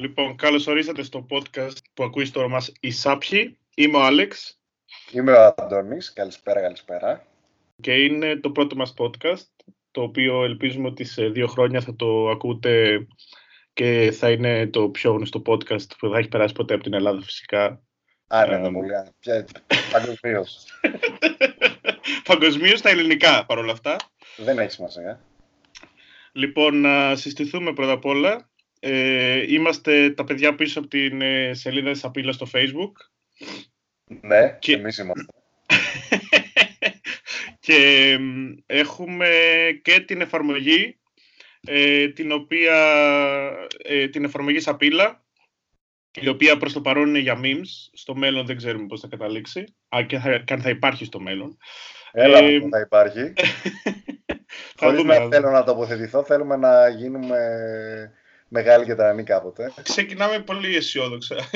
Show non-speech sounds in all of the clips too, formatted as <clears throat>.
Λοιπόν, καλώς ορίσατε στο podcast που ακούει τώρα μας η Σάπχη. Είμαι ο Άλεξ. Είμαι ο Αντώνης. Καλησπέρα, καλησπέρα. Και είναι το πρώτο μας podcast, το οποίο ελπίζουμε ότι σε δύο χρόνια θα το ακούτε και θα είναι το πιο γνωστό podcast που θα έχει περάσει ποτέ από την Ελλάδα φυσικά. Α, ναι, ναι, πολύ. Παγκοσμίως. <laughs> Παγκοσμίως στα ελληνικά παρόλα αυτά. Δεν έχει σημασία. Λοιπόν, να συστηθούμε πρώτα απ' όλα. Ε, είμαστε τα παιδιά πίσω από την ε, σελίδα της Απίλα στο Facebook. Ναι, και... εμείς είμαστε. <laughs> και έχουμε και την εφαρμογή, ε, την οποία, ε, την εφαρμογή Σαπίλα, η οποία προς το παρόν είναι για memes. Στο μέλλον δεν ξέρουμε πώς θα καταλήξει, αν και, θα, αν θα υπάρχει στο μέλλον. Έλα, ε, θα υπάρχει. <laughs> Χωρίς να θέλω να τοποθετηθώ, θέλουμε να γίνουμε μεγάλη και τρανή κάποτε. Ξεκινάμε πολύ αισιόδοξα. <laughs>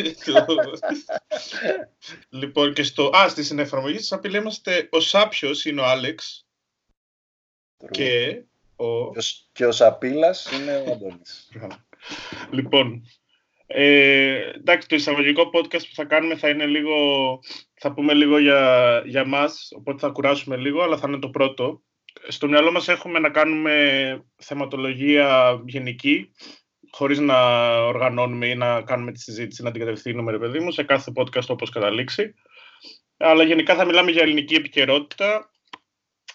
λοιπόν, και στο... Α, στη συνεφαρμογή της απειλή είμαστε ο Σάπιος είναι ο Άλεξ και ο... Και ο Σαπίλας είναι ο Αντώνης. <laughs> λοιπόν, ε, εντάξει, το εισαγωγικό podcast που θα κάνουμε θα είναι λίγο, θα πούμε λίγο για, για μας, οπότε θα κουράσουμε λίγο, αλλά θα είναι το πρώτο. Στο μυαλό μας έχουμε να κάνουμε θεματολογία γενική, χωρίς να οργανώνουμε ή να κάνουμε τη συζήτηση, να την κατευθύνουμε, ρε παιδί μου, σε κάθε podcast όπως καταλήξει. Αλλά γενικά θα μιλάμε για ελληνική επικαιρότητα,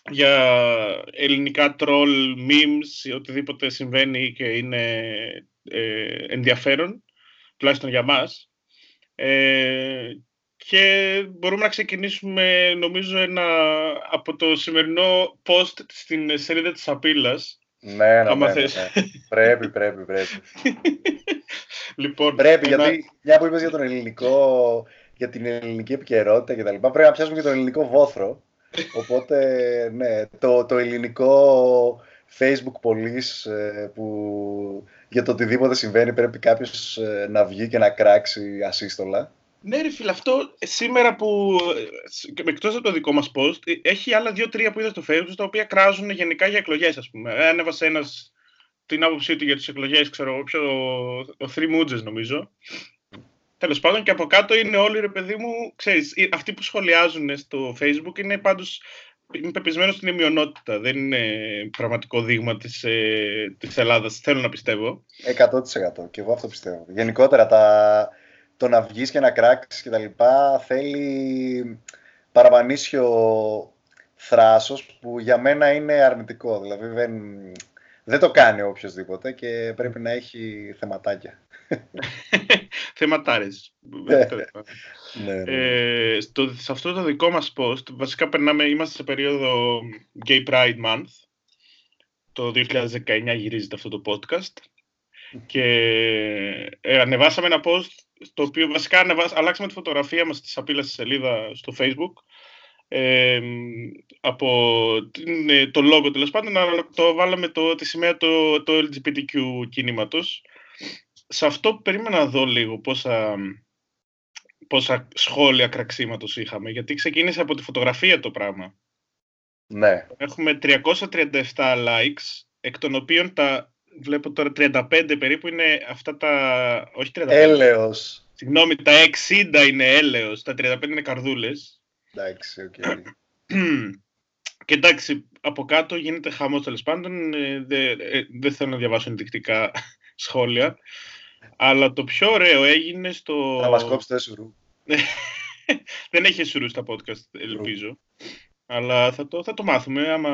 για ελληνικά troll, memes, οτιδήποτε συμβαίνει και είναι ε, ενδιαφέρον, τουλάχιστον για μας. Ε, και μπορούμε να ξεκινήσουμε, νομίζω, ένα, από το σημερινό post στην σελίδα της Απίλας, ναι, ναι, ναι, ναι, Πρέπει, πρέπει, πρέπει. <laughs> λοιπόν, πρέπει, γιατί μια που είπες για τον ελληνικό, για την ελληνική επικαιρότητα και τα λοιπά, πρέπει να πιάσουμε και τον ελληνικό βόθρο. Οπότε, ναι, το, το ελληνικό Facebook police ε, που για το οτιδήποτε συμβαίνει πρέπει κάποιος ε, να βγει και να κράξει ασύστολα. Ναι, ρε φίλε, αυτό σήμερα που. εκτός από το δικό μας post, έχει άλλα δύο-τρία που είδα στο Facebook τα οποία κράζουν γενικά για εκλογές, ας πούμε. Ανέβασε ένας την άποψή του για τις εκλογές, ξέρω εγώ, πιο. Ο Three Moods, νομίζω. Τέλος πάντων, και από κάτω είναι όλοι, ρε παιδί μου, ξέρεις, αυτοί που σχολιάζουν στο Facebook είναι πάντως. Είμαι πεπισμένος ότι είναι μειονότητα. Δεν είναι πραγματικό δείγμα της ε, της Ελλάδας. Θέλω να πιστεύω. 100%. Και εγώ αυτό πιστεύω. Γενικότερα τα, το να βγεις και να κράξεις και τα λοιπά θέλει παραπανίσιο θράσος που για μένα είναι αρνητικό. Δηλαδή δεν, δεν το κάνει οποιοδήποτε και πρέπει να έχει θεματάκια. <laughs> Θεματάρες. ναι, ναι. Ε, στο, σε αυτό το δικό μας post, βασικά περνάμε, είμαστε σε περίοδο Gay Pride Month. Το 2019 γυρίζεται αυτό το podcast. Και ε, ανεβάσαμε ένα post στο οποίο βασικά αλλάξαμε τη φωτογραφία μας στη σαπίλα στη σελίδα στο facebook ε, από την, ε, το λόγο τέλος πάντων το βάλαμε το, τη σημαία το, το LGBTQ κινήματος. Σε αυτό περίμενα να δω λίγο πόσα, πόσα σχόλια κραξίματος είχαμε, γιατί ξεκίνησε από τη φωτογραφία το πράγμα. Ναι. Έχουμε 337 likes, εκ των οποίων τα βλέπω τώρα 35 περίπου είναι αυτά τα... Όχι 35. Έλεος. Συγγνώμη, τα 60 είναι έλεος, τα 35 είναι καρδούλες. Εντάξει, ok. Okay. <clears throat> Και εντάξει, από κάτω γίνεται χαμός τέλος πάντων. Ε, δεν δε θέλω να διαβάσω ενδεικτικά <laughs> σχόλια. Αλλά το πιο ωραίο έγινε στο... Να μας κόψετε σουρού. <laughs> δεν έχει σουρού στα podcast, ελπίζω. Αλλά θα το, θα το μάθουμε άμα,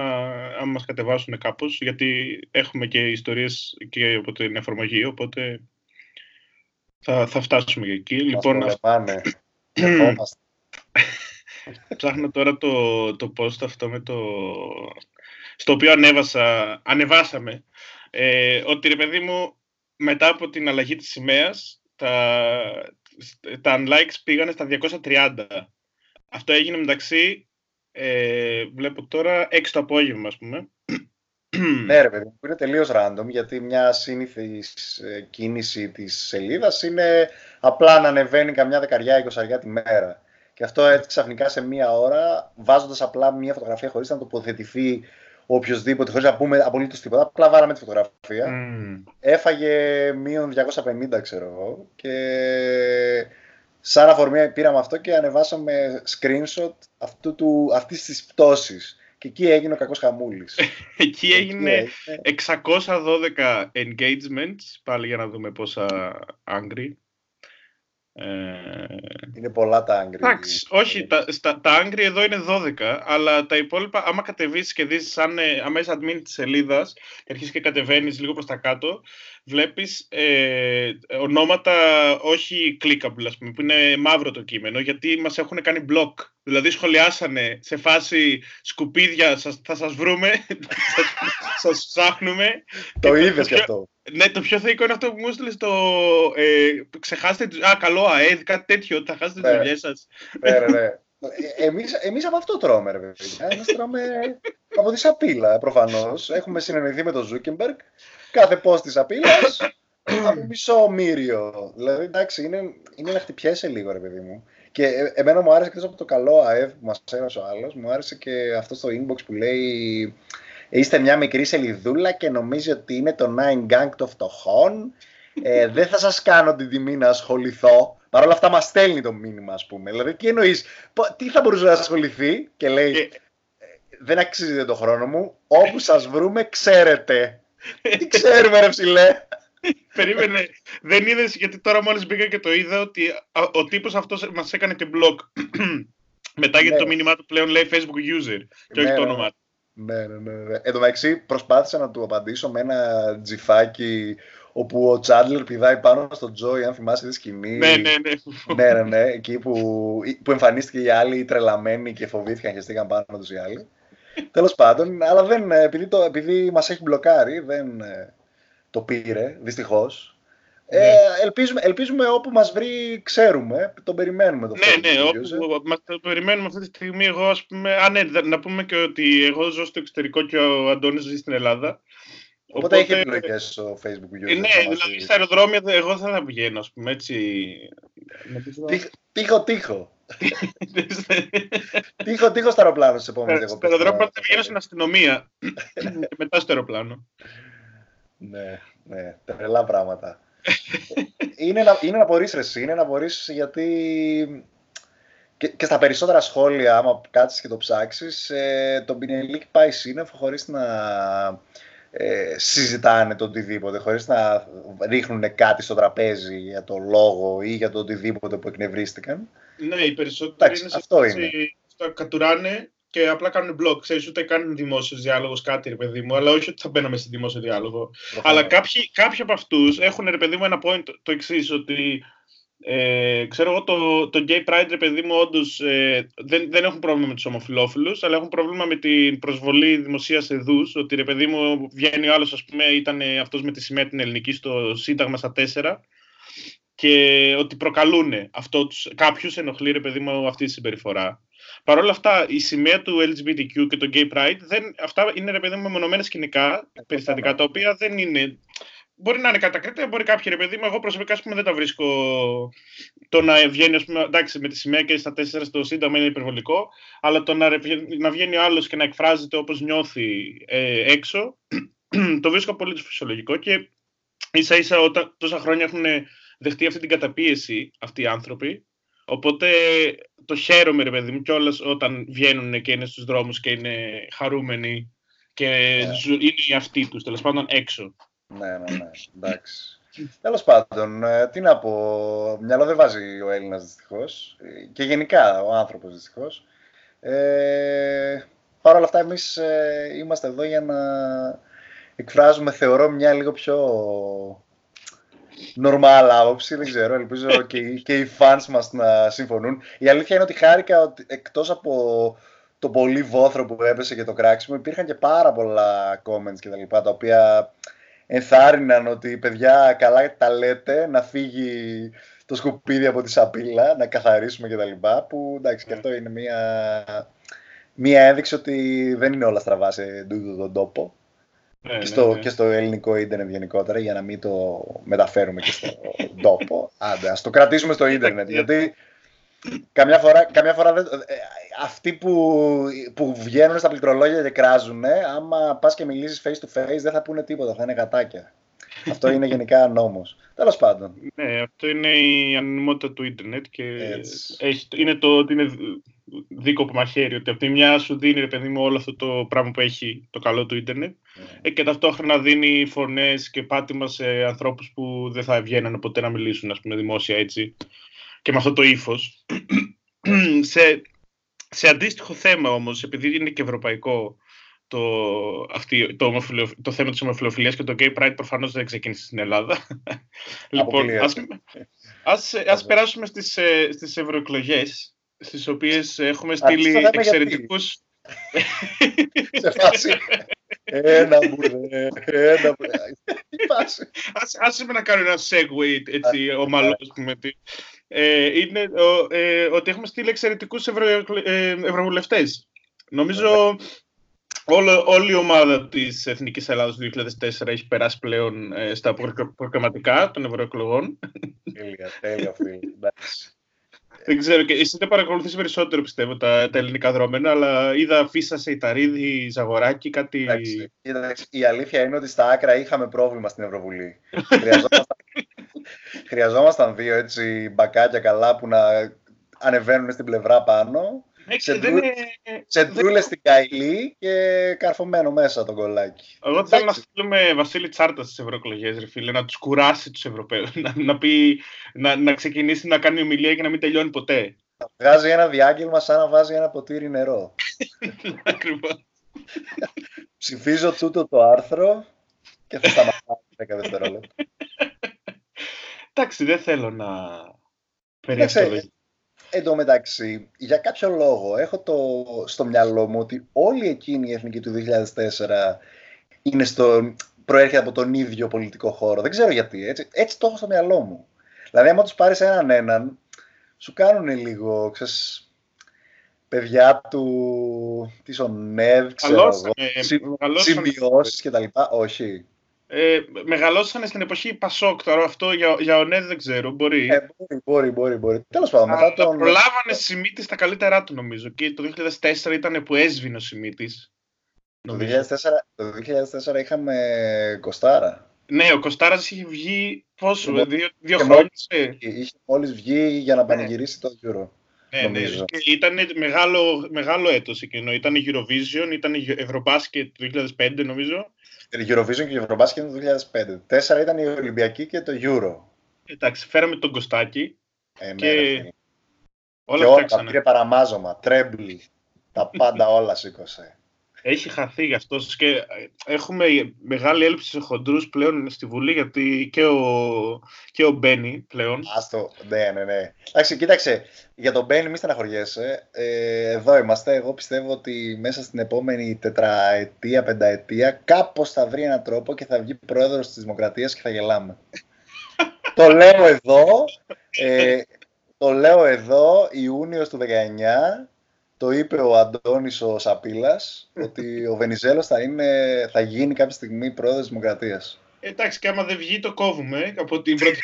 άμα μας κατεβάσουν κάπως, γιατί έχουμε και ιστορίες και από την εφαρμογή, οπότε θα, θα φτάσουμε και εκεί. Μας λοιπόν, πάνε. <clears throat> Ψάχνω τώρα το, το post αυτό με το... στο οποίο ανέβασα, ανεβάσαμε ε, ότι ρε παιδί μου μετά από την αλλαγή της σημαίας τα, τα unlikes πήγανε στα 230. Αυτό έγινε μεταξύ ε, βλέπω τώρα 6 το απόγευμα, ας πούμε. <clears throat> Ναι, ρε παιδί, που είναι τελείως random, γιατί μια σύνηθις ε, κίνηση της σελίδας είναι απλά να ανεβαίνει καμιά δεκαριά, εικοσαριά τη μέρα. Και αυτό έτσι ξαφνικά σε μία ώρα, βάζοντας απλά μία φωτογραφία χωρίς να τοποθετηθεί οποιοδήποτε, χωρίς να πούμε απολύτως τίποτα. Απλά βάλαμε τη φωτογραφία. Έφαγε μείον 250, ξέρω εγώ. Και σαν αφορμή πήραμε αυτό και ανεβάσαμε screenshot αυτού του, αυτής της πτώσης. Και εκεί έγινε ο κακός χαμούλης. <laughs> εκεί έγινε 612 engagements, πάλι για να δούμε πόσα angry. Ε... Είναι πολλά τα Angry. Εντάξει, όχι, τα, στα, τα Angry εδώ είναι 12, αλλά τα υπόλοιπα, άμα κατεβείς και δεις σαν ε, αμέσως admin της σελίδας και αρχίσεις και κατεβαίνεις λίγο προς τα κάτω, βλέπεις ε, ονόματα όχι clickable, ας πούμε, που είναι μαύρο το κείμενο, γιατί μας έχουν κάνει block. Δηλαδή σχολιάσανε σε φάση σκουπίδια, σας, θα σας βρούμε, <laughs> σας ψάχνουμε. Το είδες κι αυτό. Ναι, το πιο θεϊκό είναι αυτό που μου έστειλες στο. Ε, ξεχάσετε. Α, καλό ΑΕΔ, κάτι τέτοιο. Θα χάσετε ναι. τι δουλειέ σας. Ναι, ναι, ναι. Εμείς, εμείς από αυτό τρώμε, ρε παιδιά. Εμείς τρώμε από τη σαπίλα, προφανώς. Έχουμε συνεννοηθεί με τον Ζούκεμπεργκ. Κάθε post της σαπίλας, από μισό μύριο. Δηλαδή, εντάξει, είναι, είναι να χτυπιέσαι λίγο, ρε παιδί μου. Και ε, εμένα μου άρεσε και από το καλό ΑΕΒ που μας έδωσε ο άλλος, μου άρεσε και αυτό στο inbox που λέει είστε μια μικρή σελιδούλα και νομίζει ότι είναι το Nine Gag των φτωχών. Ε, δεν θα σας κάνω την τιμή να ασχοληθώ. Παρ' όλα αυτά μας στέλνει το μήνυμα, ας πούμε. Δηλαδή, τι εννοείς, τι θα μπορούσε να ασχοληθεί και λέει, ε, δεν αξίζει το χρόνο μου, όπου σας βρούμε ξέρετε. <laughs> τι ξέρουμε ρε ψηλέ. Περίμενε. Δεν είδες γιατί τώρα μόλις μπήκα και το είδα ότι ο τύπος αυτός μας έκανε και blog. <clears throat> Μετά γιατί το ναι. μήνυμά του πλέον λέει Facebook user και όχι ναι, το ναι, όνομά του. Ναι, ναι, ναι. ναι. Εν τω μεταξύ προσπάθησα να του απαντήσω με ένα τζιφάκι όπου ο Τσάντλερ πηδάει πάνω στο Τζόι, αν θυμάσαι τη σκηνή. Ναι, ναι, ναι. ναι, ναι, ναι. Εκεί που, που εμφανίστηκε οι άλλοι τρελαμένοι και φοβήθηκαν και στήκαν πάνω τους οι άλλοι. Τέλος πάντων, αλλά δεν, επειδή, το, επειδή μας έχει μπλοκάρει, δεν ε, το πήρε, δυστυχώς. Ε, ναι. ελπίζουμε, ελπίζουμε όπου μας βρει ξέρουμε, τον περιμένουμε το Ναι, ναι, όπου μας το περιμένουμε αυτή τη στιγμή εγώ ας πούμε, α, ναι, να πούμε και ότι εγώ ζω στο εξωτερικό και ο Αντώνης ζει στην Ελλάδα. Οπότε, Οπότε έχει επιλογές στο Facebook. ναι, δηλαδή στα αεροδρόμια εγώ δεν θα πηγαίνω, ας πούμε, έτσι. Τύχο, τύχο. τύχο, τύχο στο αεροπλάνο στις επόμενες Στο αεροδρόμιο θα πηγαίνω στην αστυνομία <laughs> και μετά στο αεροπλάνο. Ναι, ναι, τρελά πράγματα είναι, να, είναι να μπορείς ρε, είναι να μπορείς γιατί και, και, στα περισσότερα σχόλια, άμα κάτσεις και το ψάξεις, ε, τον Πινελίκ πάει σύννεφο χωρίς να ε, συζητάνε το οτιδήποτε, χωρίς να ρίχνουν κάτι στο τραπέζι για το λόγο ή για το οτιδήποτε που εκνευρίστηκαν. Ναι, οι περισσότεροι είναι σε αυτό είναι. κατουράνε και απλά κάνουν blog. Ξέρεις, ούτε κάνουν δημόσιος διάλογος κάτι, ρε παιδί μου, αλλά όχι ότι θα μπαίνουμε σε δημόσιο διάλογο. Αλλά κάποιοι, κάποιοι από αυτούς έχουν, ρε παιδί μου, ένα point το εξής, ότι ε, ξέρω εγώ, το, το gay pride, ρε παιδί μου, όντως ε, δεν, δεν έχουν πρόβλημα με τους ομοφυλόφιλους, αλλά έχουν πρόβλημα με την προσβολή δημοσία εδού. Ότι ρε παιδί μου, βγαίνει ο άλλος, ας πούμε, ήταν αυτός με τη σημαία την ελληνική στο Σύνταγμα στα 4 και ότι προκαλούν αυτό τους, κάποιους ενοχλεί ρε παιδί μου αυτή τη συμπεριφορά. Παρ' όλα αυτά, η σημαία του LGBTQ και το Gay Pride, δεν, αυτά είναι ρε παιδί μου μεμονωμένα σκηνικά περιστατικά, τα οποία δεν είναι. Μπορεί να είναι κατακρίτια, μπορεί κάποιοι ρε παιδί μου. Εγώ προσωπικά πούμε, δεν τα βρίσκω. Το να βγαίνει, ας πούμε, εντάξει, με τη σημαία και στα τέσσερα στο Σύνταγμα είναι υπερβολικό, αλλά το να, να βγαίνει ο άλλος και να εκφράζεται όπως νιώθει ε, έξω, <clears throat> το βρίσκω πολύ φυσιολογικό και ίσα ίσα όταν τόσα χρόνια έχουν δεχτεί αυτή την καταπίεση αυτοί οι άνθρωποι, Οπότε το χαίρομαι, ρε παιδί μου, κιόλας όταν βγαίνουν και είναι στους δρόμους και είναι χαρούμενοι και yeah. Ναι. είναι οι αυτοί τους, τέλος πάντων, έξω. Ναι, ναι, ναι, εντάξει. Τέλος πάντων, ε, τι να πω, μυαλό δεν βάζει ο Έλληνας δυστυχώς. Και γενικά ο άνθρωπος δυστυχώς. Ε, Παρ' όλα αυτά, εμείς ε, είμαστε εδώ για να εκφράζουμε, θεωρώ, μια λίγο πιο normal άποψη, δεν ξέρω, ελπίζω <laughs> και, και οι fans μας να συμφωνούν. Η αλήθεια είναι ότι χάρηκα ότι εκτός από το πολύ βόθρο που έπεσε και το κράξιμο, υπήρχαν και πάρα πολλά comments και τα λοιπά, τα οποία ενθάρρυναν ότι παιδιά καλά τα λέτε, να φύγει το σκουπίδι από τη σαπίλα, να καθαρίσουμε και τα λοιπά, που εντάξει και αυτό είναι μια, μια ένδειξη ότι δεν είναι όλα στραβά σε τούτο τον τόπο. Ναι, και, στο, ναι, ναι. και στο ελληνικό ίντερνετ γενικότερα για να μην το μεταφέρουμε και στο τόπο. Άντε, ας το κρατήσουμε στο ίντερνετ γιατί καμιά φορά, καμιά φορά δεν, ε, αυτοί που, που βγαίνουν στα πληκτρολόγια και κράζουν, άμα πας και μιλήσεις face to face, δεν θα πούνε τίποτα, θα είναι γατάκια. αυτό είναι γενικά <laughs> νόμος. Τέλος πάντων. Ναι, αυτό είναι η ανωνυμότητα του ίντερνετ και έχει, είναι το ότι είναι δίκοπο μαχαίρι. Ότι από τη μια σου δίνει, ρε παιδί μου, όλο αυτό το πράγμα που έχει το καλό του ίντερνετ mm. και ταυτόχρονα δίνει φωνές και πάτημα σε ανθρώπους που δεν θα βγαίνανε ποτέ να μιλήσουν, ας πούμε, δημόσια έτσι. Και με αυτό το ύφος. <clears throat> σε, σε αντίστοιχο θέμα όμως, επειδή είναι και ευρωπαϊκό το, αυτή, το, το θέμα της ομοφιλοφιλίας και το gay pride προφανώς δεν ξεκίνησε στην Ελλάδα. <laughs> λοιπόν, ας, ας, ας περάσουμε στις, ε, στις ευρωεκλογές, στις οποίες έχουμε στείλει εξαιρετικούς... <laughs> σε φάση. Ένα μπουρδε, ένα μπουρδε. Άσε με να κάνω ένα segue έτσι ομαλός, ας πούμε. Ε, είναι ε, ότι έχουμε στείλει εξαιρετικούς ευρωβουλευτέ. ευρωβουλευτές. Νομίζω όλο, όλη η ομάδα της Εθνικής Ελλάδας του 2004 έχει περάσει πλέον στα προγραμματικά των ευρωεκλογών. Τέλεια, τέλεια φίλε. Δεν ξέρω, και εσύ δεν παρακολουθείς περισσότερο πιστεύω τα, τα ελληνικά δρόμενα, αλλά είδα Φίσα Σεϊταρίδη, Ζαγοράκη, κάτι... Εντάξει, η αλήθεια είναι ότι στα άκρα είχαμε πρόβλημα στην Ευρωβουλή. χρειαζόμασταν, χρειαζόμασταν δύο έτσι μπακάκια καλά που να ανεβαίνουν στην πλευρά πάνω σε Σεντρούλε στην Καηλή και καρφωμένο μέσα τον κολλάκι. Εγώ θέλω να στείλουμε Βασίλη Τσάρτα στις ευρωεκλογές, ρε φίλε, να τους κουράσει τους Ευρωπαίους. <laughs> Να, να, πει, να, να ξεκινήσει να κάνει ομιλία και να μην τελειώνει ποτέ. Βγάζει ένα διάγγελμα σαν να βάζει ένα ποτήρι νερό. <laughs> Ακριβώς. Ψηφίζω τούτο το άρθρο και θα σταματάω 10 δευτερόλεπτα. <laughs> Εντάξει, δεν θέλω να περιεχθώ Εν τω μεταξύ, για κάποιο λόγο έχω το, στο μυαλό μου ότι όλη εκείνη η εθνική του 2004 είναι στο, προέρχεται από τον ίδιο πολιτικό χώρο. Δεν ξέρω γιατί. Έτσι, έτσι το έχω στο μυαλό μου. Δηλαδή, άμα τους πάρεις έναν έναν, σου κάνουν λίγο, ξέρεις, παιδιά του, της ΟΝΕΔ, ξέρω εγώ, σημειώσεις κτλ. Όχι. Ε, μεγαλώσανε στην εποχή Πασόκ. Τώρα αυτό για, για ο Νέδ δεν ξέρω. Μπορεί. Ε, μπορεί, μπορεί, μπορεί. μπορεί. Τέλος πάντων. Μετά τον... Προλάβανε Σιμίτης στα καλύτερά του νομίζω. Και το 2004 ήταν που έσβηνε ο Σιμίτης. Το, 2004, το 2004 είχαμε Κοστάρα. Ναι, ο Κοστάρας είχε βγει πόσο, λοιπόν, δύο, δύο χρόνια. Είχε μόλις βγει για να ναι. πανηγυρίσει το Euro. Ναι, ναι. Και ήταν μεγάλο, μεγάλο έτος εκείνο. Ήταν η Eurovision, ήταν η Eurobasket το 2005 νομίζω. Η Eurovision και η Eurobasket το 2005. Τέσσερα ήταν η Ολυμπιακή και το Euro. Εντάξει, φέραμε τον Κωστάκη. Ε, και ναι, όλα και όλα, τα πήρε παραμάζωμα, τρέμπλι, τα πάντα όλα σήκωσε έχει χαθεί γι' αυτό και έχουμε μεγάλη έλλειψη σε χοντρούς πλέον στη Βουλή γιατί και ο, και ο Μπένι πλέον. Άστο, ναι, ναι, ναι. Εντάξει, κοίταξε, για τον Μπένι μη στεναχωριέσαι. Ε, εδώ είμαστε. Εγώ πιστεύω ότι μέσα στην επόμενη τετραετία, πενταετία κάπως θα βρει έναν τρόπο και θα βγει πρόεδρος της Δημοκρατίας και θα γελάμε. <laughs> το λέω εδώ, ε, το λέω εδώ, Ιούνιος του 19, το είπε ο Αντώνης ο Σαπίλας ότι ο Βενιζέλος θα, θα γίνει κάποια στιγμή πρόεδρος της Δημοκρατίας. Εντάξει, και άμα δεν βγει το κόβουμε από την πρώτη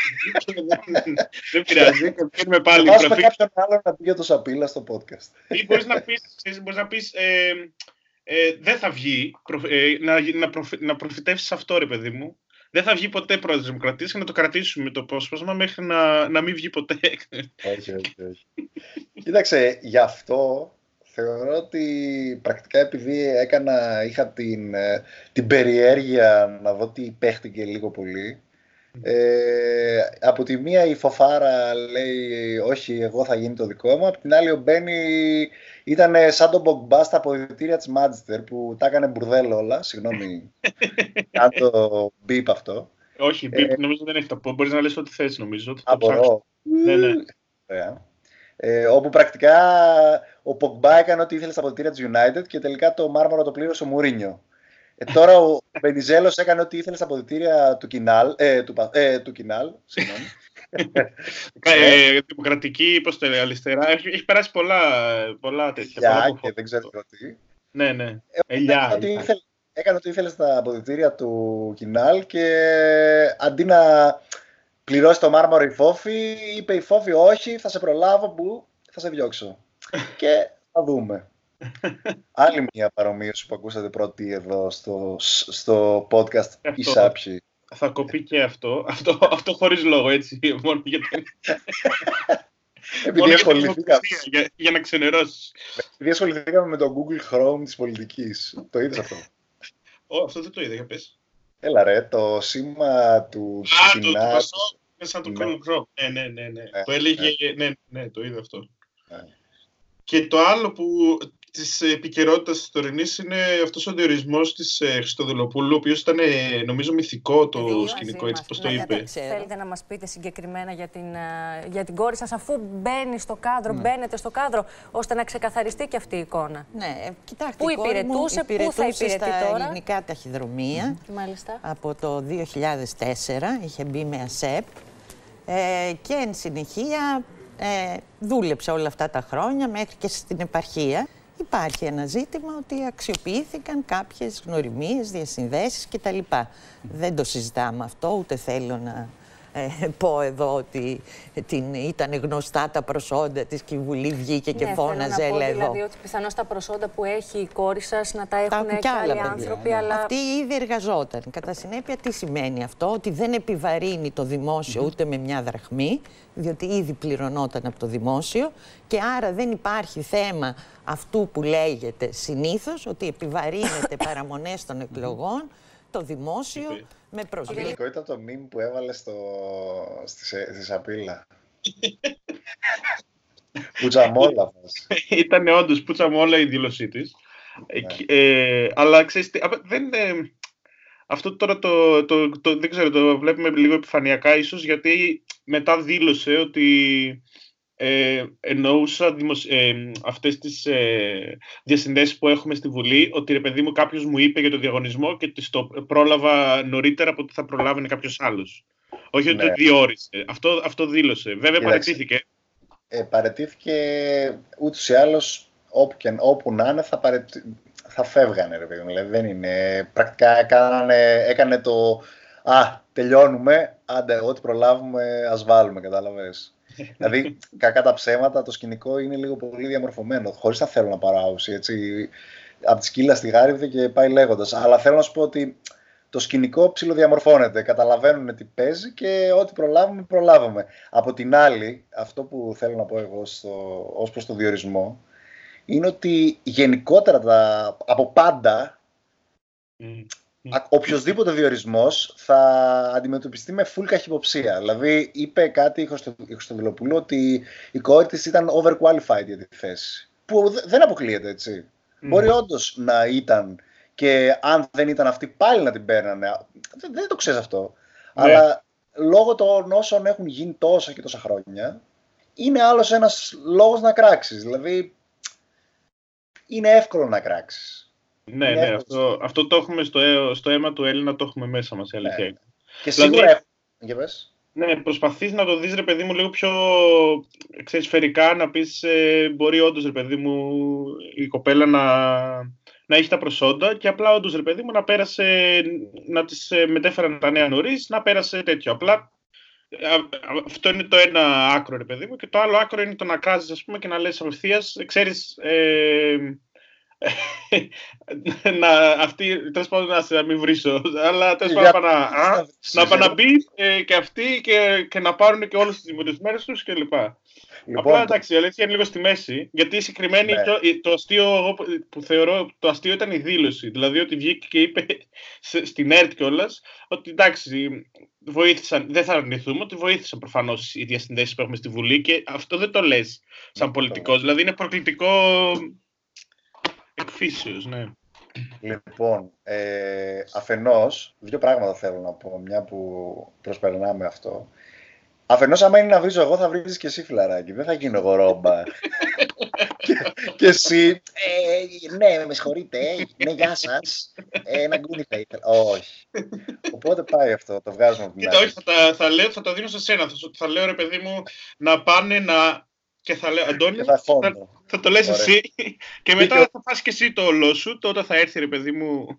Δεν πειράζει, <laughs> και πάλι. Θα βάζουμε κάποιον άλλο να πει για το Σαπίλα στο podcast. Ή μπορείς να πεις, μπορείς να πεις ε, ε, δεν θα βγει, ε, να, να, να προφητεύσεις αυτό ρε παιδί μου. Δεν θα βγει ποτέ πρόεδρος της Δημοκρατίας και να το κρατήσουμε το πρόσωπο μέχρι να, να μην βγει ποτέ. όχι, όχι, όχι. Κοίταξε, γι' αυτό θεωρώ ότι πρακτικά επειδή έκανα, είχα την, ε, την περιέργεια να δω τι παίχτηκε λίγο πολύ. Ε, από τη μία η Φοφάρα λέει όχι εγώ θα γίνει το δικό μου, από την άλλη ο Μπένι ήταν σαν τον Μπογκμπά στα αποδητήρια της Μάτζιτερ που τα έκανε μπουρδέλο όλα, συγγνώμη, <laughs> αν το μπίπ αυτό. Όχι, μπίπ, ε, νομίζω δεν έχει το πω, μπορείς να λες ό,τι θες νομίζω. Α, μπορώ. Ναι, ναι. Ε, όπου πρακτικά ο Πογμπά έκανε ό,τι ήθελε στα αποδητήρια της United και τελικά το μάρμαρο το πλήρωσε ο Μουρίνιο. Ε, τώρα ο Μπενιζέλο έκανε ό,τι ήθελε στα αποδητήρια του Κινάλ. Ε, του, ε, του Κινάλ συγγνώμη. <laughs> ε, δημοκρατική, πώς το λέει, αριστερά. Έχει, έχει περάσει πολλά, πολλά τέτοια. Ελιά και δεν ξέρω τι. Ναι, ναι. Ε, Ελιά. Έκανε, ήθελε, έκανε ό,τι ήθελε στα αποδητήρια του Κινάλ και αντί να πληρώσει το μάρμαρο η Φόφη, είπε η Φόφη όχι, θα σε προλάβω που θα σε διώξω. <laughs> και Θα δούμε. Άλλη μια παρομοίωση που ακούσατε πρώτη εδώ στο, στο podcast η Σάψη. Θα κοπεί και αυτό. Αυτό, αυτό χωρίς λόγο, έτσι. Μόνο για Επειδή ασχοληθήκαμε. Για, για να ξενερώσεις. Επειδή ασχοληθήκαμε με το Google Chrome της πολιτικής. Το είδες αυτό; Ω, αυτό δεν το είδα, για πες. Έλα ρε, το σήμα του Α, το, το Πασό, μέσα του Google Chrome. Ναι, ναι, ναι. ναι. Ε, το έλεγε, ναι. ναι, ναι, το είδα αυτό. Ναι. Και το άλλο που της επικαιρότητας της τωρινής είναι αυτός ο διορισμός της ε, Χριστοδουλοπούλου, ο οποίος ήταν νομίζω μυθικό το Δύο, σκηνικό, έτσι πώς το είπε. Θέλετε να μας πείτε συγκεκριμένα για την, ε, για την κόρη σας, αφού μπαίνει στο κάδρο, ναι. μπαίνετε στο κάδρο, ώστε να ξεκαθαριστεί και αυτή η εικόνα. Ναι, ε, κοιτάξτε. Πού υπηρετούσε, πού θα υπηρετεί στα τώρα; ελληνικά ταχυδρομεία. Μάλιστα. Από το 2004 είχε μπει με ΑΣΕΠ. Ε, και εν συνεχεία ε, δούλεψε όλα αυτά τα χρόνια μέχρι και στην επαρχία υπάρχει ένα ζήτημα ότι αξιοποιήθηκαν κάποιες γνωριμίες, διασυνδέσεις κτλ. Δεν το συζητάμε αυτό, ούτε θέλω να ε, πω εδώ ότι την, ήταν γνωστά τα προσόντα της και η Βουλή βγήκε και ναι, φώναζε θέλω να πω, δηλαδή ότι πιθανώς τα προσόντα που έχει η κόρη σας να τα έχουν και άλλοι άνθρωποι. Αλλά... Αυτή ήδη εργαζόταν. Κατά συνέπεια τι σημαίνει αυτό, ότι δεν επιβαρύνει το δημόσιο ούτε με μια δραχμή, διότι ήδη πληρωνόταν από το δημόσιο και άρα δεν υπάρχει θέμα αυτού που λέγεται συνήθως, ότι επιβαρύνεται παραμονές των εκλογών το δημόσιο με προσβλήμα. Αυτό ήταν το μήνυμα που έβαλε στο, στη, στη Σαπίλα. <laughs> Πουτσαμόλα. Ήταν όντως πουτσαμόλα η δήλωσή της. Ναι. Ε, αλλά ξέρεις, δεν, ε, αυτό τώρα το, το, το, δεν ξέρω, το βλέπουμε λίγο επιφανειακά ίσως γιατί μετά δήλωσε ότι ε, εννοούσα δημοσ... ε, αυτές τις ε, διασυνδέσεις που έχουμε στη Βουλή, ότι ρε παιδί μου κάποιος μου είπε για το διαγωνισμό και το πρόλαβα νωρίτερα από ότι θα προλάβαινε κάποιος άλλος. Όχι ότι ναι. το διόρισε. Αυτό, αυτό δήλωσε. Βέβαια παρετήθηκε. Ε, παρετήθηκε ούτως ή άλλως όπου, και, όπου να είναι θα, παρετ... θα φεύγανε ρε παιδί μου. Δηλαδή δεν είναι... Πρακτικά έκανε, έκανε το «Α, τελειώνουμε, άντε, ό,τι προλάβουμε ας βάλουμε», κατάλαβες δηλαδή, κακά τα ψέματα, το σκηνικό είναι λίγο πολύ διαμορφωμένο. Χωρίς να θέλω να παράωσει. Έτσι, από τη σκύλα στη γάριδη και πάει λέγοντας. Αλλά θέλω να σου πω ότι το σκηνικό ψηλοδιαμορφώνεται. Καταλαβαίνουν τι παίζει και ό,τι προλάβουμε, προλάβαμε. Από την άλλη, αυτό που θέλω να πω εγώ ως προς το διορισμό είναι ότι γενικότερα τα, από πάντα οποιοδήποτε διορισμός θα αντιμετωπιστεί με full καχυποψία. Δηλαδή, είπε κάτι η Χρυστοδηλοπούλου ότι η κόρη της ήταν overqualified για τη θέση. Που δεν αποκλείεται, έτσι. Μπορεί όντως να ήταν και αν δεν ήταν αυτή πάλι να την παίρνανε. Δεν, δεν το ξέρεις αυτό. Ναι. Αλλά λόγω των όσων έχουν γίνει τόσα και τόσα χρόνια, είναι άλλος ένας λόγος να κράξεις. Δηλαδή, είναι εύκολο να κράξεις. Ναι, ναι, αυτό, αυτό το έχουμε στο, στο αίμα του Έλληνα, το έχουμε μέσα μας, η ναι. αλήθεια. Ναι. Και δηλαδή, σίγουρα έχουμε. Ναι, προσπαθείς να το δεις, ρε παιδί μου, λίγο πιο ξέρεις, σφαιρικά, να πεις, ε, μπορεί όντως, ρε παιδί μου, η κοπέλα να, να έχει τα προσόντα και απλά όντως, ρε παιδί μου, να πέρασε, να της ε, μετέφεραν τα νέα νωρίς, να πέρασε τέτοιο. Απλά αυτό είναι το ένα άκρο, ρε παιδί μου, και το άλλο άκρο είναι το να κάζεις, ας πούμε, και να λες απευθείας, ξέρεις, ε, να, αυτή, τέλος πάντων, να, να μην βρίσω, αλλά τέλος πάντων να, να παναμπεί ε, και αυτοί και, και να πάρουν και όλε τις δημιουργημένε τους κλπ. Λοιπόν, Απλά εντάξει, η αλήθεια είναι λίγο στη μέση, γιατί συγκεκριμένη ναι. το, το, αστείο που θεωρώ, το αστείο ήταν η δήλωση. Δηλαδή ότι βγήκε και είπε στην ΕΡΤ κιόλας ότι εντάξει, βοήθησαν, δεν θα αρνηθούμε, ότι βοήθησαν προφανώς οι διασυνδέσεις που έχουμε στη Βουλή και αυτό δεν το λες σαν ναι, πολιτικός. Δηλαδή είναι προκλητικό Εκφύσεως, ναι. Λοιπόν, ε, αφενός, δύο πράγματα θέλω να πω, μια που προσπερνάμε αυτό. Αφενός, άμα είναι να βρίζω εγώ, θα βρίζεις και εσύ φιλαράκι. Δεν θα γίνω εγώ ρόμπα. και, και, εσύ, ε, ναι, με συγχωρείτε, ε, ναι, γεια σας. Ε, ένα γκούνι θα ήθελα. Όχι. Οπότε πάει αυτό, το βγάζουμε από την όχι, θα, θα, λέω, θα το δίνω σε σένα. Θα, θα λέω, ρε παιδί μου, να πάνε να και θα λέω Αντώνη, Και θα θα, φόντο. θα το λες Ωραία. εσύ και μετά Δίκιο. θα φας και εσύ το όλο σου, τότε θα έρθει ρε παιδί μου.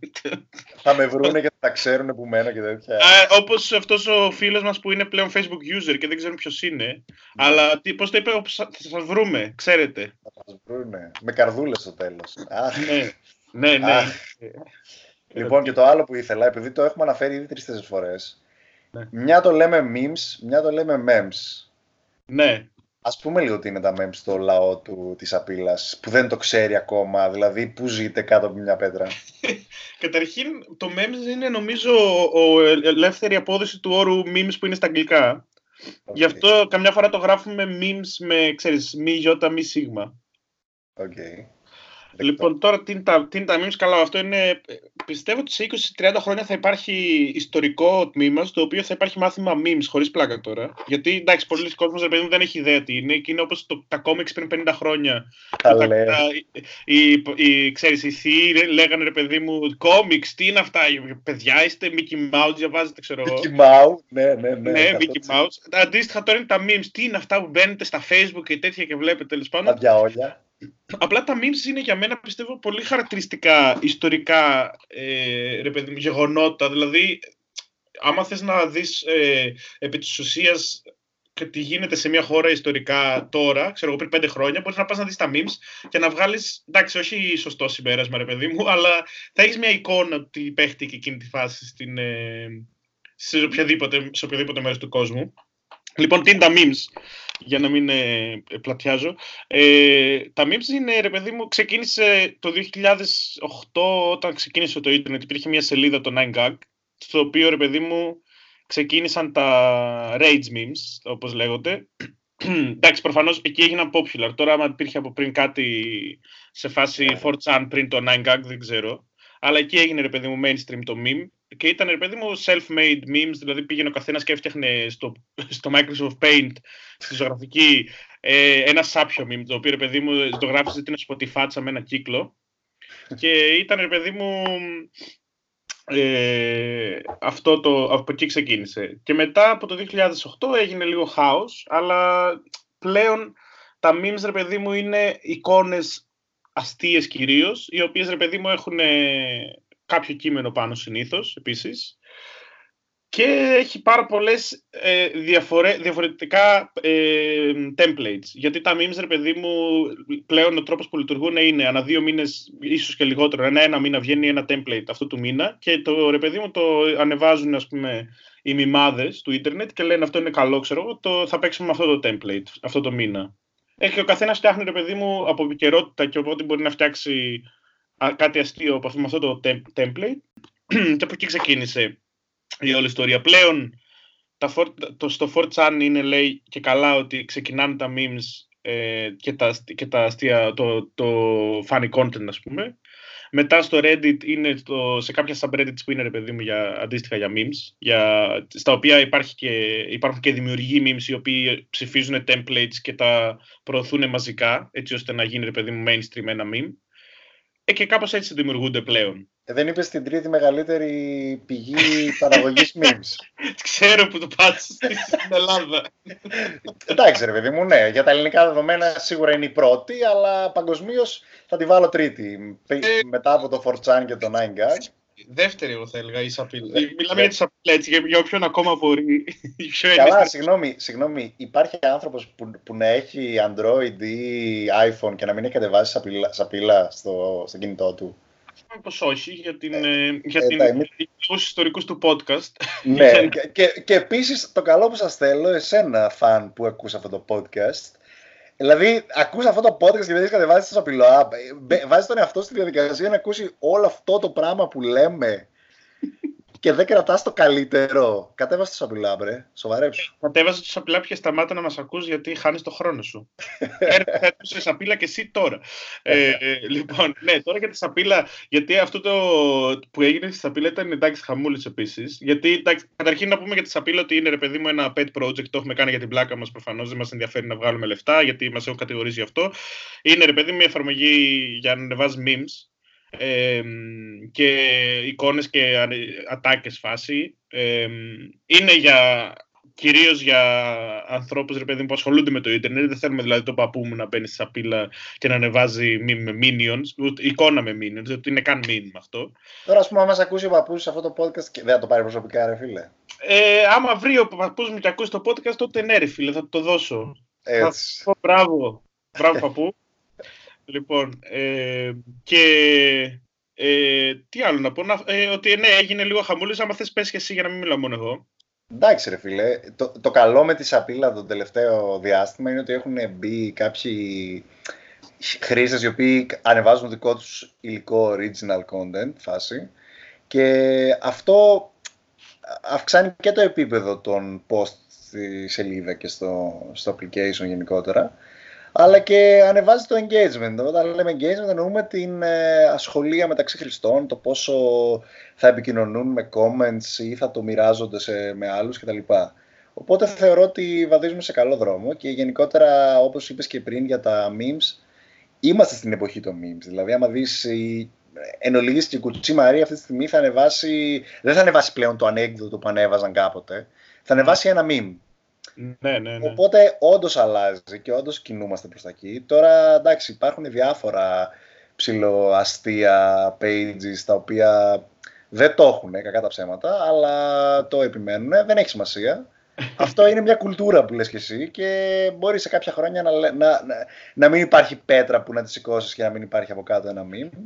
Θα με βρούνε και θα τα ξέρουν που μένω και τέτοια. Α, όπως αυτός ο φίλος μας που είναι πλέον Facebook user και δεν ξέρουμε ποιος είναι, αλλά τι, πώς το είπε, όπως θα θα σας βρούμε, ξέρετε. Θα μας βρούνε. Με καρδούλες στο τέλος. Αχ. <laughs> ναι, ναι, ναι. Αχ. Λοιπόν, και το άλλο που ήθελα, επειδή το έχουμε αναφέρει ήδη τρει-τέσσερι φορές. Ναι. Μια το λέμε memes, μια το λέμε memes. ναι. Ας πούμε λίγο τι είναι τα memes στο λαό του, της σαπίλας, που δεν το ξέρει ακόμα, δηλαδή που ζείτε κάτω από μια πέτρα. <laughs> Καταρχήν, το memes είναι νομίζω ο ε- ελεύθερη απόδοση του όρου memes που είναι στα αγγλικά. Γι' αυτό καμιά φορά το γράφουμε memes με, ξέρεις, μη γιώτα, μη σίγμα. Οκ. Λοιπόν, τώρα τι είναι, τα, τι είναι τα memes, καλά, αυτό είναι, ε, πιστεύω ότι σε 20-30 χρόνια θα υπάρχει ιστορικό τμήμα στο οποίο θα υπάρχει μάθημα memes, χωρίς πλάκα τώρα. Γιατί, εντάξει, πολλοί κόσμος, ρε παιδί μου, δεν έχει ιδέα τι είναι και είναι όπως το, τα comics πριν 50 χρόνια. Τα Τα- λέω. τα- οι, οι, οι, ξέρεις, οι θείοι λέγανε, ρε παιδί μου, comics, τι είναι αυτά, παιδιά, είστε Mickey Mouse, διαβάζετε, ξέρω εγώ. Mickey Mouse, ναι, ναι, ναι. Ναι, 100%. Mickey Mouse. Αντίστοιχα τώρα είναι τα memes. Τι είναι αυτά που μπαίνετε στα Facebook και τέτοια και βλέπετε τέλος Τα πάντων. διαόλια. Απλά τα memes είναι για μένα πιστεύω πολύ χαρακτηριστικά ιστορικά ε, ρε παιδί μου, γεγονότα. Δηλαδή, άμα θες να δεις ε, επί της ουσίας και τι γίνεται σε μια χώρα ιστορικά τώρα, ξέρω εγώ πριν πέντε χρόνια, μπορείς να πας να δεις τα memes και να βγάλεις, εντάξει, όχι σωστό συμπέρασμα ρε παιδί μου, αλλά θα έχεις μια εικόνα τι παίχτηκε εκείνη τη φάση στην, ε, σε, οποιαδήποτε, σε οποιοδήποτε μέρος του κόσμου. Λοιπόν, τι είναι τα memes, για να μην ε, πλατιάζω. Ε, τα memes είναι, ρε παιδί μου, ξεκίνησε το 2008 όταν ξεκίνησε το ίντερνετ. Υπήρχε μια σελίδα, το 9gag, στο οποίο, ρε παιδί μου, ξεκίνησαν τα rage memes, όπως λέγονται. <clears throat> Εντάξει, προφανώς εκεί έγιναν popular. Τώρα, άμα υπήρχε από πριν κάτι σε φάση 4chan πριν το 9gag, δεν ξέρω. Αλλά εκεί έγινε, ρε παιδί μου, mainstream το meme. Και ήταν, ρε παιδί μου, self-made memes, δηλαδή πήγαινε ο καθένας και έφτιαχνε στο, στο Microsoft Paint, στη ζωγραφική, ε, ένα σάπιο meme, το οποίο, ρε παιδί μου, το γράφεις ότι είναι σποτή φάτσα με ένα κύκλο. Και ήταν, ρε παιδί μου, ε, αυτό το, από εκεί ξεκίνησε. Και μετά από το 2008 έγινε λίγο χάος, αλλά πλέον τα memes, ρε παιδί μου, είναι εικόνες αστείες κυρίως, οι οποίες, ρε παιδί μου, έχουν ε, κάποιο κείμενο πάνω συνήθως, επίσης. Και έχει πάρα πολλές ε, διαφορε, διαφορετικά ε, templates. Γιατί τα memes, ρε παιδί μου, πλέον ο τρόπος που λειτουργούν είναι ανά δύο μήνες, ίσως και λιγότερο, ένα ένα μήνα βγαίνει ένα template αυτού του μήνα και το ρε παιδί μου το ανεβάζουν, ας πούμε, οι μιμάδες του ίντερνετ και λένε αυτό είναι καλό, ξέρω εγώ, το, θα παίξουμε με αυτό το template, αυτό το μήνα. Έχει ο καθένας φτιάχνει, ρε παιδί μου, από επικαιρότητα και οπότε μπορεί να φτιάξει α, κάτι αστείο από αυτό, με αυτό το tem- template. <clears throat> και από εκεί ξεκίνησε η όλη ιστορία. Πλέον, τα for, το, στο 4chan είναι, λέει, και καλά ότι ξεκινάνε τα memes ε, και, τα, αστι- και τα αστεία, το, το funny content, ας πούμε. Μετά στο Reddit είναι το, σε κάποια subreddits που είναι, ρε παιδί μου, για, αντίστοιχα για memes, για, στα οποία υπάρχει και, υπάρχουν και δημιουργοί memes οι οποίοι ψηφίζουν templates και τα προωθούν μαζικά, έτσι ώστε να γίνει, ρε παιδί μου, mainstream ένα meme. Ε, και κάπως έτσι δημιουργούνται πλέον. Ε, δεν είπες την τρίτη μεγαλύτερη πηγή <laughs> παραγωγής memes. Ξέρω που το πάτησες στην Ελλάδα. Εντάξει, ρε παιδί μου, ναι. Για τα ελληνικά δεδομένα σίγουρα είναι η πρώτη, αλλά παγκοσμίως θα τη βάλω τρίτη. Πε- Ε, Μετά από το 4chan και το 9gag. Δεύτερη, εγώ θα έλεγα, η σαπίλα. Ε, Μιλάμε ε. για τη σαπίλα έτσι, για, για όποιον ακόμα μπορεί. Η <laughs> πιο Καλά, ελεύθερη- συγγνώμη, συγγνώμη, υπάρχει άνθρωπος που, που να έχει Android ή iPhone και να μην έχει κατεβάσει σαπίλα, σαπίλα στο, στο κινητό του; Πως όχι, για, την, ε, για ε, την, τα εμείς- για τους ιστορικούς του podcast. ναι, και, και, και επίσης το καλό που σας θέλω, εσένα φαν που ακούς αυτό το podcast, Δηλαδή, ακούς αυτό το podcast και δεν έχει κατεβάσει το σαπηλό app. Ε, Βάζεις τον εαυτό στη διαδικασία να ακούσει όλο αυτό το πράγμα που λέμε και δεν κρατάς το καλύτερο. Κατέβασε το σαπηλό app, ρε. Σοβαρέψου. Κατέβασε του σαπίλα και σταμάτα να μας ακούς γιατί χάνεις το χρόνο σου. <laughs> Έρχεσαι σε σαπίλα και εσύ τώρα. ε, ε, λοιπόν, ναι, τώρα για τη σαπίλα, γιατί αυτό το που έγινε στη σαπίλα ήταν εντάξει χαμούλης επίσης. Γιατί εντάξει, καταρχήν να πούμε για τη σαπίλα ότι είναι ρε παιδί μου ένα pet project, το έχουμε κάνει για την πλάκα μας προφανώς. Δεν μας ενδιαφέρει να βγάλουμε λεφτά γιατί μας έχουν κατηγορήσει γι' αυτό. Είναι ρε παιδί μου μια εφαρμογή για να ανεβάζει memes ε, και εικόνες και ατάκες φάση. Ε, είναι για κυρίως για ανθρώπους ρε παιδί μου, που ασχολούνται με το Ιντερνετ. Δεν θέλουμε δηλαδή το παππού μου να μπαίνει στη σαπίλα και να ανεβάζει με minions, ούτε εικόνα με minions, δεν είναι καν meme αυτό. Τώρα, ας πούμε, αν μα ακούσει ο παππούς σε αυτό το podcast, και δεν θα το πάρει προσωπικά, ρε φίλε. Ε, άμα βρει ο παππούς μου και ακούσει το podcast, τότε ναι, ρε φίλε, θα το δώσω. Έτσι. Θα πω μπράβο. Μπράβο, παππού. Λοιπόν, ε, και ε, τι άλλο να πω, να, ε, ότι ναι, έγινε λίγο χαμούλης, άμα θες πες και εσύ για να μην μιλάω μόνο εγώ. Εντάξει ρε φίλε, το, το καλό με τη σαπίλα το τελευταίο διάστημα είναι ότι έχουν μπει κάποιοι χρήστες οι οποίοι ανεβάζουν δικό τους υλικό original content φάση και αυτό αυξάνει και το επίπεδο των post στη σελίδα και στο, στο application γενικότερα αλλά και ανεβάζει το engagement. Όταν λέμε engagement εννοούμε την ε, ασχολία μεταξύ χρηστών, το πόσο θα επικοινωνούν με comments ή θα το μοιράζονται σε, με άλλους κτλ. Οπότε θεωρώ ότι βαδίζουμε σε καλό δρόμο και γενικότερα όπως είπες και πριν για τα memes, είμαστε στην εποχή των memes. Δηλαδή άμα δεις η, εν ολίγης και η Κουτσή Μαρία αυτή τη στιγμή θα ανεβάσει, δεν θα ανεβάσει πλέον το ανέκδοτο που ανέβαζαν κάποτε, θα ανεβάσει ένα meme. Ναι, ναι, ναι. Οπότε όντως αλλάζει και όντως κινούμαστε προς τα εκεί. Τώρα εντάξει, υπάρχουν διάφορα ψηλοαστεία pages τα οποία δεν το έχουν κακά τα ψέματα, αλλά το επιμένουν. Δεν έχει σημασία. <laughs> Αυτό είναι μια κουλτούρα που λες και εσύ και μπορεί σε κάποια χρόνια να, να, να, να μην υπάρχει πέτρα που να τη σηκώσεις και να μην υπάρχει από κάτω ένα meme.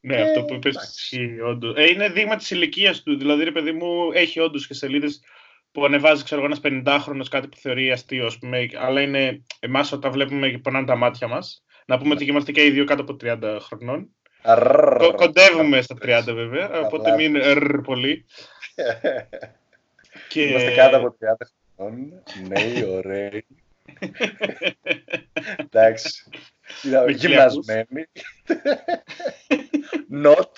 Ναι, αυτό που είπες ισχύει όντως. Ε, είναι δείγμα της ηλικίας του. Δηλαδή, ρε παιδί μου, έχει όντως και σελίδες που ανεβάζει ξέρω εγώ ένας 50χρονο κάτι που θεωρεί αστείος, ας πούμε, αλλά είναι εμάς όταν βλέπουμε και πονάνε τα μάτια μας. Να πούμε ότι είμαστε και οι δύο κάτω από 30 χρονών. Κοντεύουμε στα 30 βέβαια, οπότε μην ρ πολύ. Είμαστε κάτω από 30 χρονών. Ναι, ωραίοι. Εντάξει. Γυμνασμένοι. Not.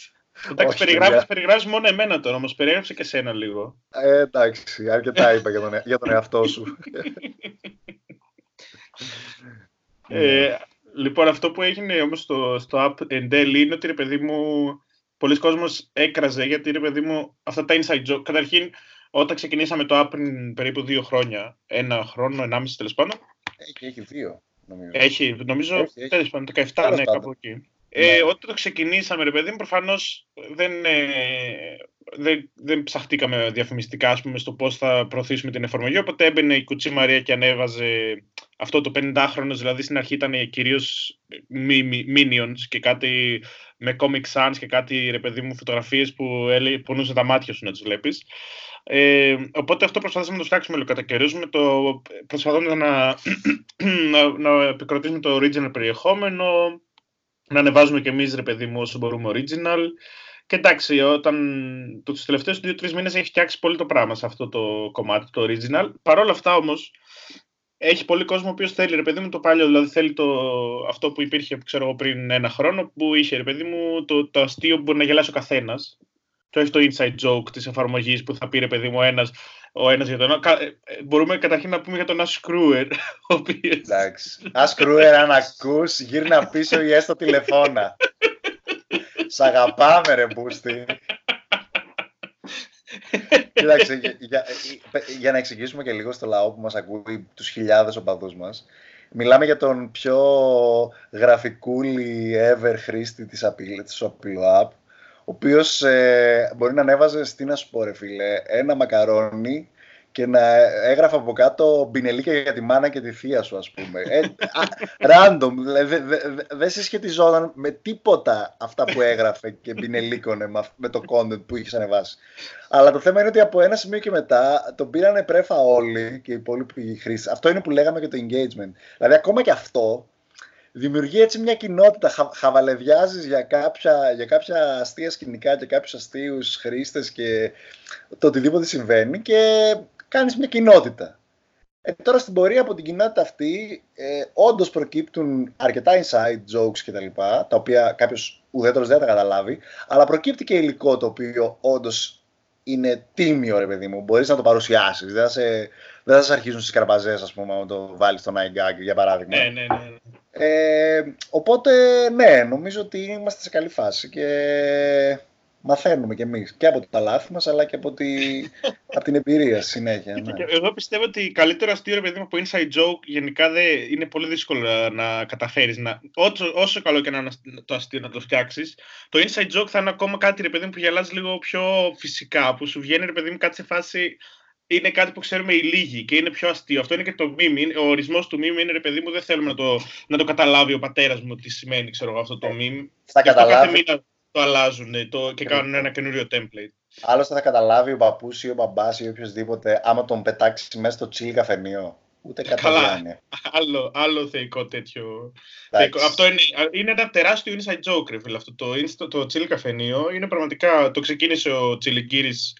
Εντάξει, περιγράφει περιγράφεις μόνο εμένα τώρα, όμως περιέγραψε και σένα λίγο. Ε, εντάξει, αρκετά είπα για τον, ε- για τον εαυτό σου. ε, λοιπόν, αυτό που έγινε όμως στο, στο app εν τέλει είναι ότι, ρε παιδί μου, πολλοί κόσμος έκραζε, γιατί, ρε παιδί μου, αυτά τα inside joke, καταρχήν, όταν ξεκινήσαμε το app πριν περίπου δύο χρόνια, ένα χρόνο, ενάμιση τέλος πάντων. Έχει, έχει δύο, νομίζω. Έχει, νομίζω, τέλος πάντων, 17, ναι, κάπου εκεί. Ε, ναι. Όταν το ξεκινήσαμε, ρε παιδί μου, προφανώς δεν, ε, δεν, δεν ψαχτήκαμε διαφημιστικά ας πούμε, στο πώς θα προωθήσουμε την εφαρμογή. Οπότε έμπαινε η Κουτσή Μαρία και ανέβαζε αυτό το 50χρονο, δηλαδή στην αρχή ήταν κυρίως minions και κάτι με comic sans και κάτι ρε παιδί μου φωτογραφίες που πονούσε τα μάτια σου να τις βλέπεις. Ε, οπότε αυτό προσπαθήσαμε να το φτιάξουμε λίγο κατά το προσπαθούμε να, <clears throat> να, να επικροτήσουμε το original περιεχόμενο, να ανεβάζουμε και εμείς ρε παιδί μου όσο μπορούμε original. Και εντάξει, όταν τους τελευταίους δύο-τρεις μήνες έχει φτιάξει πολύ το πράγμα σε αυτό το κομμάτι, το original. Παρ' όλα αυτά όμως, έχει πολύ κόσμο ο οποίος θέλει ρε παιδί μου το παλιό. Δηλαδή θέλει το, αυτό που υπήρχε ξέρω εγώ, πριν ένα χρόνο, που είχε ρε παιδί μου το, το αστείο που μπορεί να γελάσει ο καθένας. Το έχει το inside joke της εφαρμογής που θα πει ρε παιδί μου ένας ο ένας για τον άλλο. Ε, μπορούμε καταρχήν να πούμε για τον Ασκρούερ. Εντάξει. Ασκρούερ, αν ακούς, γύρνα πίσω ή έστω τηλεφώνα. Σ' αγαπάμε ρε Μπούστη. Κοίταξε, για, για, να εξηγήσουμε και λίγο στο λαό που μας ακούει, τους χιλιάδες οπαδούς μας, μιλάμε για τον πιο γραφικούλη ever χρήστη της, απειλ, της App, ο οποίος ε, μπορεί να ανέβαζε, τι να σου πω ρε φίλε, ένα μακαρόνι και να έγραφε από κάτω μπινελίκια για τη μάνα και τη θεία σου, ας πούμε. Ε, random, δηλαδή δεν δε, συσχετιζόταν με τίποτα αυτά που έγραφε και μπινελίκωνε με το content που είχες ανεβάσει. Αλλά το θέμα είναι ότι από ένα σημείο και μετά τον πήρανε πρέφα όλοι και οι υπόλοιποι χρήστες. Αυτό είναι που λέγαμε και το engagement. Δηλαδή ακόμα και αυτό δημιουργεί έτσι μια κοινότητα, χα, χαβαλεδιάζεις για κάποια, για κάποια αστεία σκηνικά και κάποιους αστείους χρήστες και το οτιδήποτε συμβαίνει και κάνεις μια κοινότητα. Ε, τώρα στην πορεία από την κοινότητα αυτή ε, όντως προκύπτουν αρκετά inside jokes κτλ. Τα, τα οποία κάποιος ουδέτερος δεν θα καταλάβει, αλλά προκύπτει και υλικό το οποίο όντως είναι τίμιο, ρε παιδί μου. Μπορείς να το παρουσιάσεις. Δεν θα σε, δεν θα σε αρχίζουν στις καρπαζές, ας πούμε, να το βάλεις στο Night για παράδειγμα. Ναι, ναι, ναι. Ε, οπότε, ναι, νομίζω ότι είμαστε σε καλή φάση και μαθαίνουμε κι εμείς και από τα λάθη μας αλλά και από, τη, <laughs> από την εμπειρία συνέχεια. Ναι. Εγώ πιστεύω ότι καλύτερο αστείο ρε παιδί μου από inside joke γενικά δεν είναι πολύ δύσκολο να καταφέρεις. Να, όσο, όσο καλό και να είναι το αστείο να το φτιάξεις, το inside joke θα είναι ακόμα κάτι ρε παιδί μου που γελάς λίγο πιο φυσικά, που σου βγαίνει ρε παιδί μου κάτι σε φάση είναι κάτι που ξέρουμε οι λίγοι και είναι πιο αστείο. Αυτό είναι και το meme. Ο ορισμός του meme είναι ρε παιδί μου, δεν θέλουμε να το, να το καταλάβει ο πατέρας μου τι σημαίνει ξέρω, εγώ, αυτό το meme. Θα καταλάβει. Κάθε μήνα το αλλάζουν το, και κάνουν ένα καινούριο template. Άλλωστε θα καταλάβει ο παππούς ή ο μπαμπάς ή οποιοδήποτε άμα τον πετάξει μέσα στο τσίλι καφενείο. Ούτε Καλά. Άλλο, άλλο θεϊκό τέτοιο. Θεϊκό. Αυτό είναι, είναι ένα τεράστιο inside joke, ρε φίλε. Αυτό το, το, το τσίλι καφενείο είναι πραγματικά. Το ξεκίνησε ο Τσιλικύρης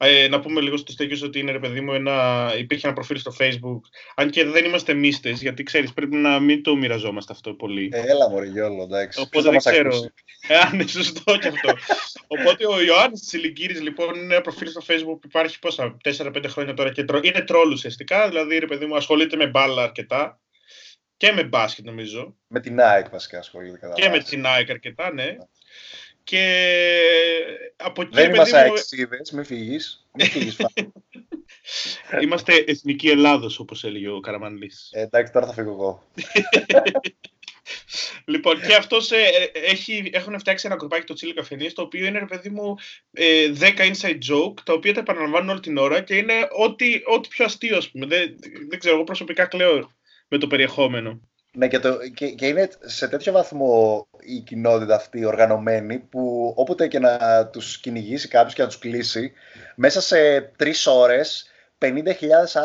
ε, να πούμε λίγο στο στέκιο ότι είναι ρε παιδί μου ένα, υπήρχε ένα προφίλ στο facebook. Αν και δεν είμαστε μίστε, γιατί ξέρεις πρέπει να μην το μοιραζόμαστε αυτό πολύ. Ε, Έλα μωρέ γιόλο, εντάξει. Οπότε δεν ξέρω. ε, Αν είναι σωστό και αυτό. Οπότε ο Ιωάννης Τσιλικύρης λοιπόν είναι ένα προφίλ στο facebook που υπάρχει πόσα 4-5 χρόνια τώρα και τρο... είναι τρόλ ουσιαστικά. Δηλαδή ρε παιδί μου ασχολείται με μπάλα αρκετά. Και με μπάσκετ νομίζω. Με την ΑΕΚ βασικά ασχολείται κατά Και με την ΑΕΚ αρκετά, ναι. Και από εκεί, Δεν είμαστε αεξίδες, μην φύγεις. Μην φύγεις <laughs> Είμαστε εθνική Ελλάδος, όπως έλεγε ο Καραμανλής. Ε, εντάξει, τώρα θα φύγω εγώ. <laughs> λοιπόν, και αυτός ε, έχει, έχουν φτιάξει ένα γκρουπάκι το Chili Café το οποίο είναι, ρε παιδί μου, ε, 10 inside joke, τα οποία τα επαναλαμβάνουν όλη την ώρα και είναι ό,τι, ό,τι πιο αστείο, ας πούμε. Δεν, δεν ξέρω, εγώ προσωπικά κλαίω με το περιεχόμενο. Ναι, και, το, και, και, είναι σε τέτοιο βαθμό η κοινότητα αυτή οργανωμένη που όποτε και να τους κυνηγήσει κάποιος και να τους κλείσει, μέσα σε τρεις ώρες 50.000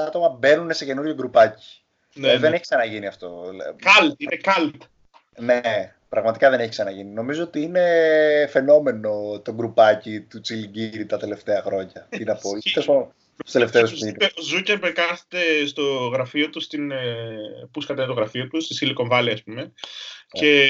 άτομα μπαίνουν σε καινούριο γκρουπάκι. Ναι, ε, ναι. Δεν έχει ξαναγίνει αυτό. Καλτ, είναι καλτ. Ναι, πραγματικά δεν έχει ξαναγίνει. Νομίζω ότι είναι φαινόμενο το γκρουπάκι του Τσιλιγκύρη τα τελευταία χρόνια. <laughs> Τι να πω. Ο Ζούκερμπερ κάθεται στο γραφείο του, στην, ε, που σκατάει το γραφείο του, στη Silicon Valley, ας πούμε, και,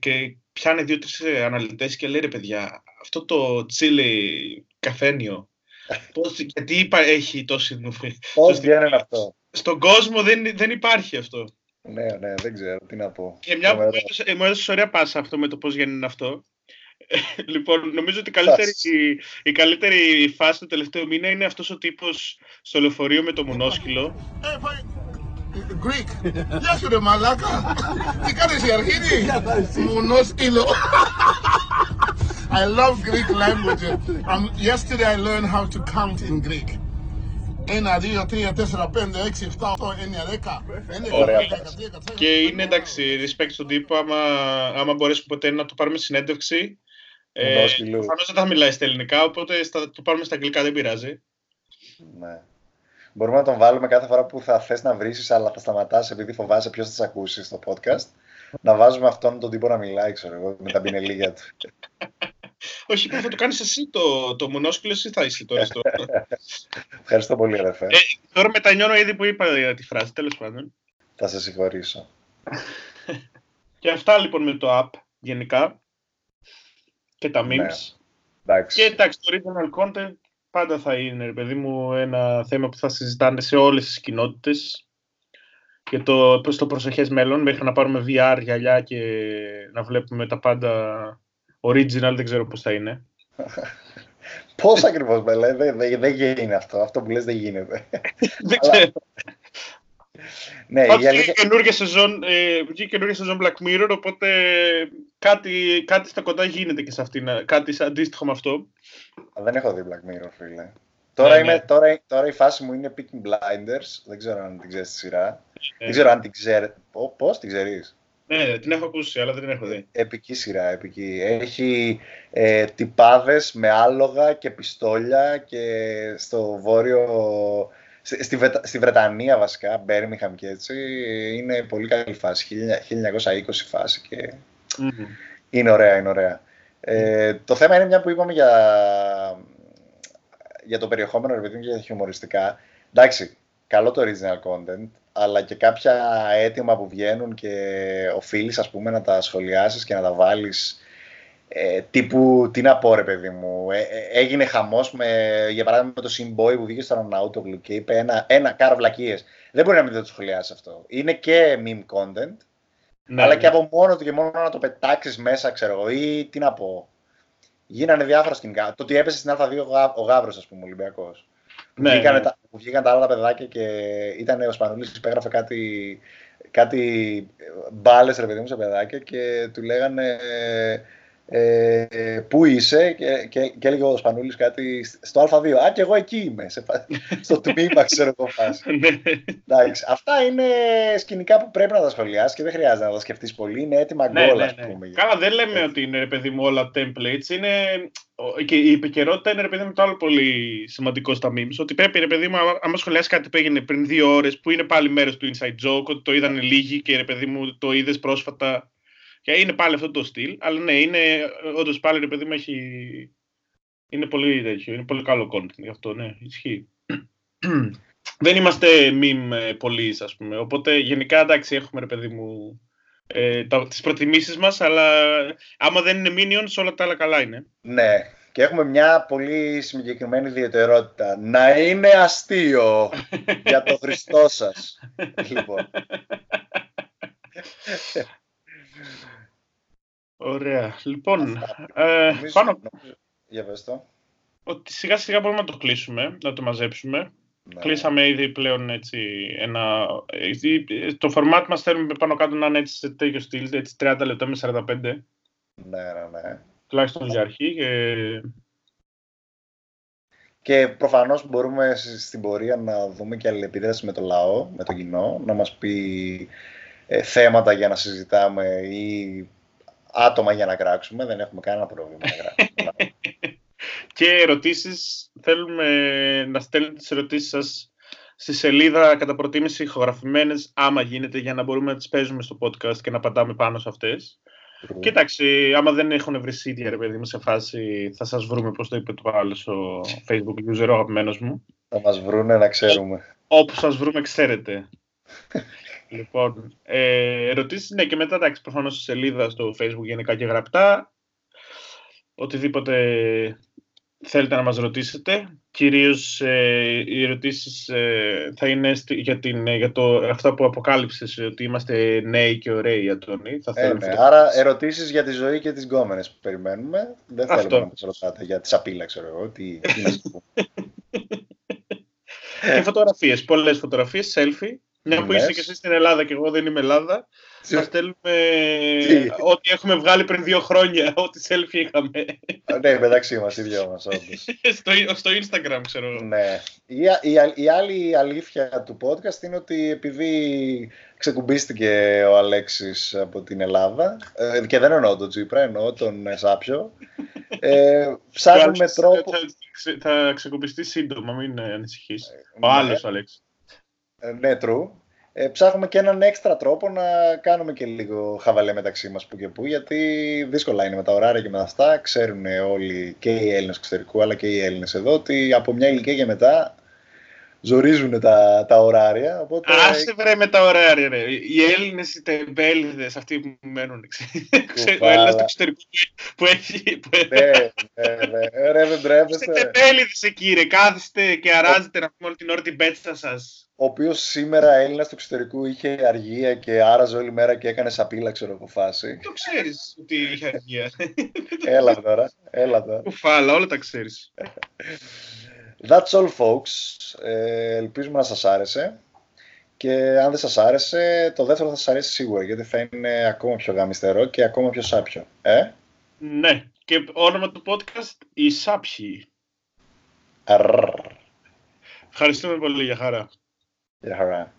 και πιάνει δύο-τρεις αναλυτές και λέει ρε παιδιά, αυτό το τσίλι καφένιο, <laughs> πώς, γιατί έχει τόση νουφή. Πώς <laughs> βγαίνει αυτό. Στον κόσμο δεν, δεν υπάρχει αυτό. Ναι, ναι, δεν ξέρω τι να πω. Και μια που μου έδωσε ωραία πάσα αυτό με το πώς γίνει αυτό, λοιπόν, νομίζω ότι η καλύτερη, η, καλύτερη φάση του τελευταίου μήνα είναι αυτός ο τύπος στο λεωφορείο με το μονόσκυλο. Greek. Γεια σου ρε μαλάκα. Τι κάνεις η αρχήνη. Μονόσκυλο. I love Greek language. Um, yesterday I learned how to count in Greek. Ένα, δύο, τρία, τέσσερα, πέντε, έξι, εφτά, οχτώ, εννιά, δέκα. Ωραία. Και είναι εντάξει, respect στον τύπο, άμα, άμα μπορέσουμε ποτέ να το πάρουμε συνέντευξη, ε, Προφανώς δεν θα μιλάει στα ελληνικά, οπότε θα το πάρουμε στα αγγλικά, δεν πειράζει. Ναι. Μπορούμε να τον βάλουμε κάθε φορά που θα θες να βρει, αλλά θα σταματάς επειδή φοβάσαι ποιος θα σε ακούσει στο podcast. να βάζουμε αυτόν τον τύπο να μιλάει, ξέρω εγώ, με τα πινελίγια του. <laughs> Όχι, θα το κάνεις εσύ το, το μονόσκυλο, εσύ θα είσαι τώρα στο. <laughs> Ευχαριστώ πολύ, αδερφέ. Ε, τώρα μετανιώνω ήδη που είπα τη φράση, τέλος πάντων. Θα σε συγχωρήσω. <laughs> και αυτά λοιπόν με το app γενικά και τα ναι. memes. Ναι. Και εντάξει, το original content πάντα θα είναι, ρε παιδί μου, ένα θέμα που θα συζητάνε σε όλες τις κοινότητες και το, στο προσεχές μέλλον, μέχρι να πάρουμε VR γυαλιά και να βλέπουμε τα πάντα original, δεν ξέρω πώς θα είναι. <laughs> Πώς ακριβώς με λέει, δεν, δεν, δεν γίνεται αυτό, αυτό που λες δεν γίνεται. <laughs> δεν ξέρω. Ναι, η αλήθεια... καινούργια σεζόν, ε, καινούργια σεζόν Black Mirror, οπότε κάτι, κάτι στα κοντά γίνεται και σε αυτήν, κάτι αντίστοιχο με αυτό. Δεν έχω δει Black Mirror, φίλε. Τώρα, ναι, είμαι, ναι. Τώρα, τώρα η φάση μου είναι Picking Blinders, δεν ξέρω αν την ξέρεις τη σειρά. Ναι. Δεν ξέρω αν την ξέρει. Πώς την ξέρεις; Ναι, την έχω ακούσει, αλλά δεν την έχω δει. Επική σειρά, επική. Έχει ε, τυπάδες με άλογα και πιστόλια και στο βόρειο Στη, στη Βρετανία βασικά, Μπέρμιχαμ και έτσι, είναι πολύ καλή φάση, 1920 φάση και είναι ωραία, είναι ωραία. Ε, το θέμα είναι μια που είπαμε για, για το περιεχόμενο ρε και για τα χιουμοριστικά. Εντάξει, καλό το original content, αλλά και κάποια αίτημα που βγαίνουν και οφείλεις ας πούμε να τα σχολιάσεις και να τα βάλεις ε, τύπου, τι να πω ρε παιδί μου, ε, ε έγινε χαμός με, για παράδειγμα με το Simboy που βγήκε στον Αναούτογλου και είπε ένα, ένα κάρο βλακίες. Δεν μπορεί να μην το σχολιάσεις αυτό. Είναι και meme content, ναι, αλλά ναι. και από μόνο του και μόνο να το πετάξεις μέσα, ξέρω εγώ, ή τι να πω. γίνανε διάφορα σκηνικά. Το ότι έπεσε στην Α2 ο, Γα... ο Γάβρος, ας πούμε, ο Ολυμπιακός. Ναι, που, βγήκανε ναι. τα, που βγήκαν τα άλλα τα παιδάκια και ήταν ο Σπανούλης που υπέγραφε κάτι, κάτι μπάλες ρε παιδί μου σε παιδάκια και του λέγανε ε, ε, πού είσαι και, και, και έλεγε ο Σπανούλης κάτι στο Α2. Α, και εγώ εκεί είμαι, σε, φα- <laughs> στο τμήμα ξέρω εγώ φάση. <laughs> Ναι. Εντάξει, αυτά είναι σκηνικά που πρέπει να τα σχολιάσεις και δεν χρειάζεται να τα σκεφτείς πολύ. Είναι έτοιμα Ναι, γκολ, ναι, ας ναι. πούμε. Καλά, δεν λέμε ότι είναι ρε παιδί μου όλα templates. Είναι... ο- Και η επικαιρότητα είναι ρε παιδί μου το άλλο πολύ σημαντικό στα memes. Ότι πρέπει ρε παιδί μου, άμα- άμα σχολιάσεις κάτι που έγινε πριν δύο ώρες, που είναι πάλι μέρος του inside joke, ότι το είδαν λίγοι και ρε παιδί μου το είδες πρόσφατα. Και είναι πάλι αυτό το στυλ. Αλλά ναι, είναι όντως πάλι ρε παιδί μου έχει. Είναι πολύ τέτοιο, είναι πολύ καλό content γι' αυτό, ναι, ισχύει. <clears throat> δεν είμαστε meme ε, πολλοί, ας πούμε. Οπότε γενικά εντάξει, έχουμε ρε παιδί μου ε, τα, τις προτιμήσεις μας, αλλά άμα δεν είναι minions, όλα τα άλλα καλά είναι. Ναι, και έχουμε μια πολύ συγκεκριμένη ιδιαιτερότητα. Να είναι αστείο <laughs> για το Χριστό σας. λοιπόν, <laughs> Ωραία. Λοιπόν, Αυτά. ε, νομίζω- πάνω νομίζω- Για πες το. ότι σιγά σιγά μπορούμε να το κλείσουμε, να το μαζέψουμε. Ναι. Κλείσαμε ήδη πλέον έτσι ένα... ε, Το format μας θέλουμε πάνω κάτω να είναι έτσι σε τέτοιο στυλ, έτσι 30 λεπτά με 45, Ναι, ναι, ναι. τουλάχιστον για αρχή. Και... Και προφανώς μπορούμε σ- στην πορεία να δούμε και αλληλεπίδραση με το λαό, με το κοινό, να μας πει ε, θέματα για να συζητάμε ή άτομα για να κράξουμε. Δεν έχουμε κανένα πρόβλημα να κράξουμε. <laughs> Και ερωτήσεις, θέλουμε να στέλνετε τις ερωτήσεις σας στη σελίδα κατά προτίμηση ηχογραφημένες, άμα γίνεται, για να μπορούμε να τις παίζουμε στο podcast και να απαντάμε πάνω σε αυτές. Και εντάξει, άμα δεν έχουν βρει σίδια, ρε παιδί μου, σε φάση, θα σας βρούμε, πώς το είπε το άλλο ο Facebook user, ο αγαπημένος μου. Θα μας βρούνε να ξέρουμε. Όπου σας βρούμε, ξέρετε. Λοιπόν, ε, ερωτήσεις, ναι, και μετά, εντάξει, προφανώς στη σελίδα στο Facebook γενικά και γραπτά. Οτιδήποτε θέλετε να μας ρωτήσετε. Κυρίως ε, οι ερωτήσεις ε, θα είναι στη- για, την, ε, για το, αυτά που αποκάλυψες, ότι είμαστε νέοι και ωραίοι, Αντώνη. Θα Ε, θέλουμε ναι. φωτογραφίες. Άρα ερωτήσεις για τη ζωή και τις γκόμενες που περιμένουμε. Δεν Αυτό. θέλουμε να μας ρωτάτε για τη σαπίλα, ξέρω εγώ. Τι, τι να σας πω. <laughs> Και φωτογραφίες, πολλές φωτογραφίες, selfie. Μια που Λες. είσαι και εσύ στην Ελλάδα και εγώ δεν είμαι Ελλάδα, θα στέλνουμε Τι; ό,τι έχουμε βγάλει πριν δύο χρόνια, ό,τι selfie είχαμε. ναι, μεταξύ μας, οι δυο μας, όντως. στο, στο Instagram, ξέρω εγώ. Ναι. Η, α- η, α- η άλλη αλήθεια του podcast είναι ότι επειδή ξεκουμπίστηκε ο Αλέξης από την Ελλάδα ε, και δεν εννοώ τον Τζίπρα, εννοώ τον ε, Σάπιο ε, <laughs> ψάχνουμε Και ο Άλεξ τρόπο Θα, θα, θα ξεκουμπιστεί σύντομα, μην ε, ανησυχείς. Ο Ναι. άλλος ο Αλέξης. Ε, ναι, true. Ε, ψάχνουμε και έναν έξτρα τρόπο να κάνουμε και λίγο χαβαλέ μεταξύ μας που και που, γιατί δύσκολα είναι με τα ωράρια και με αυτά. Ξέρουν όλοι και οι Έλληνες εξωτερικού, αλλά και οι Έλληνες εδώ, ότι από μια ηλικία και μετά ζορίζουν τα, τα ωράρια. Οπότε... Άσε βρε με τα ωραία ρε, ρε. Οι Έλληνες, οι τεμπέληδες, αυτοί που μένουν. <laughs> Ξέρω, ο Έλληνας του εξωτερικού που έχει... που- ναι, ναι, ναι. Ρε, δεν Είστε τρέπεστε. τεμπέληδες εκεί ρε, κάθεστε και αράζετε να πούμε όλη την ώρα την πέτσα σας. Ο οποίος σήμερα Έλληνας του εξωτερικού είχε αργία και άραζε όλη μέρα και έκανε σαπίλα, ξέρω εγώ φάση. Το ξέρεις ότι είχε αργία. έλα τώρα, έλα τώρα. Κουφάλα, όλα τα ξέρεις. That's all folks. Ε, ελπίζουμε να σας άρεσε. Και αν δεν σας άρεσε, το δεύτερο θα σας αρέσει σίγουρα, γιατί θα είναι ακόμα πιο γαμιστερό και ακόμα πιο σάπιο. Ε; Ναι, και όνομα του podcast, οι Σάπιοι. Αρρρρ. Ευχαριστούμε πολύ, για χαρά. Γεια χαρά.